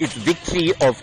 It's victory of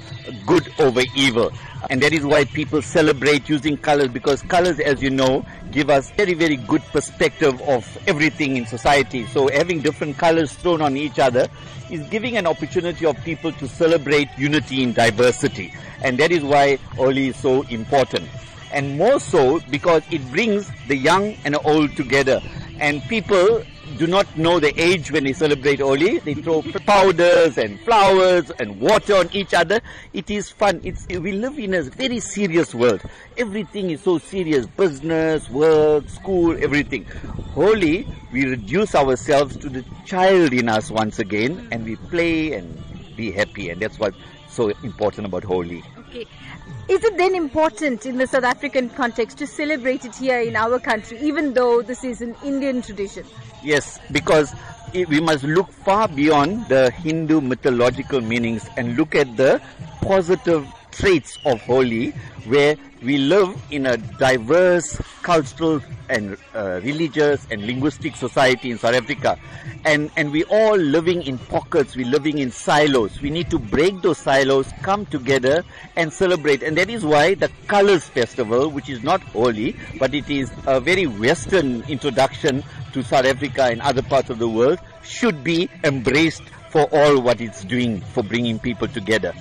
good over evil. And that is why people celebrate using colors because colors, as you know, give us very, very good perspective of everything in society. So having different colors thrown on each other is giving an opportunity of people to celebrate unity in diversity. And that is why Holi is so important. And more so because it brings the young and old together. And people do not know the age when they celebrate Holi. They throw powders and flowers and water on each other. It is fun. It's, we live in a very serious world. Everything is so serious. Business, work, school, everything. Holi, we reduce ourselves to the child in us once again and we play and be happy. And that's what's so important about Holi. Okay. Is it then important in the South African context to celebrate it here in our country, even though this is an Indian tradition? Yes, because we must look far beyond the Hindu mythological meanings and look at the positive traits of Holi, where we live in a diverse cultural and uh, religious and linguistic society in South Africa. And, and we all living in pockets, we're living in silos. We need to break those silos, come together and celebrate. And that is why the Colors Festival, which is not Holi, but it is a very Western introduction to South Africa and other parts of the world, should be embraced for all what it's doing for bringing people together.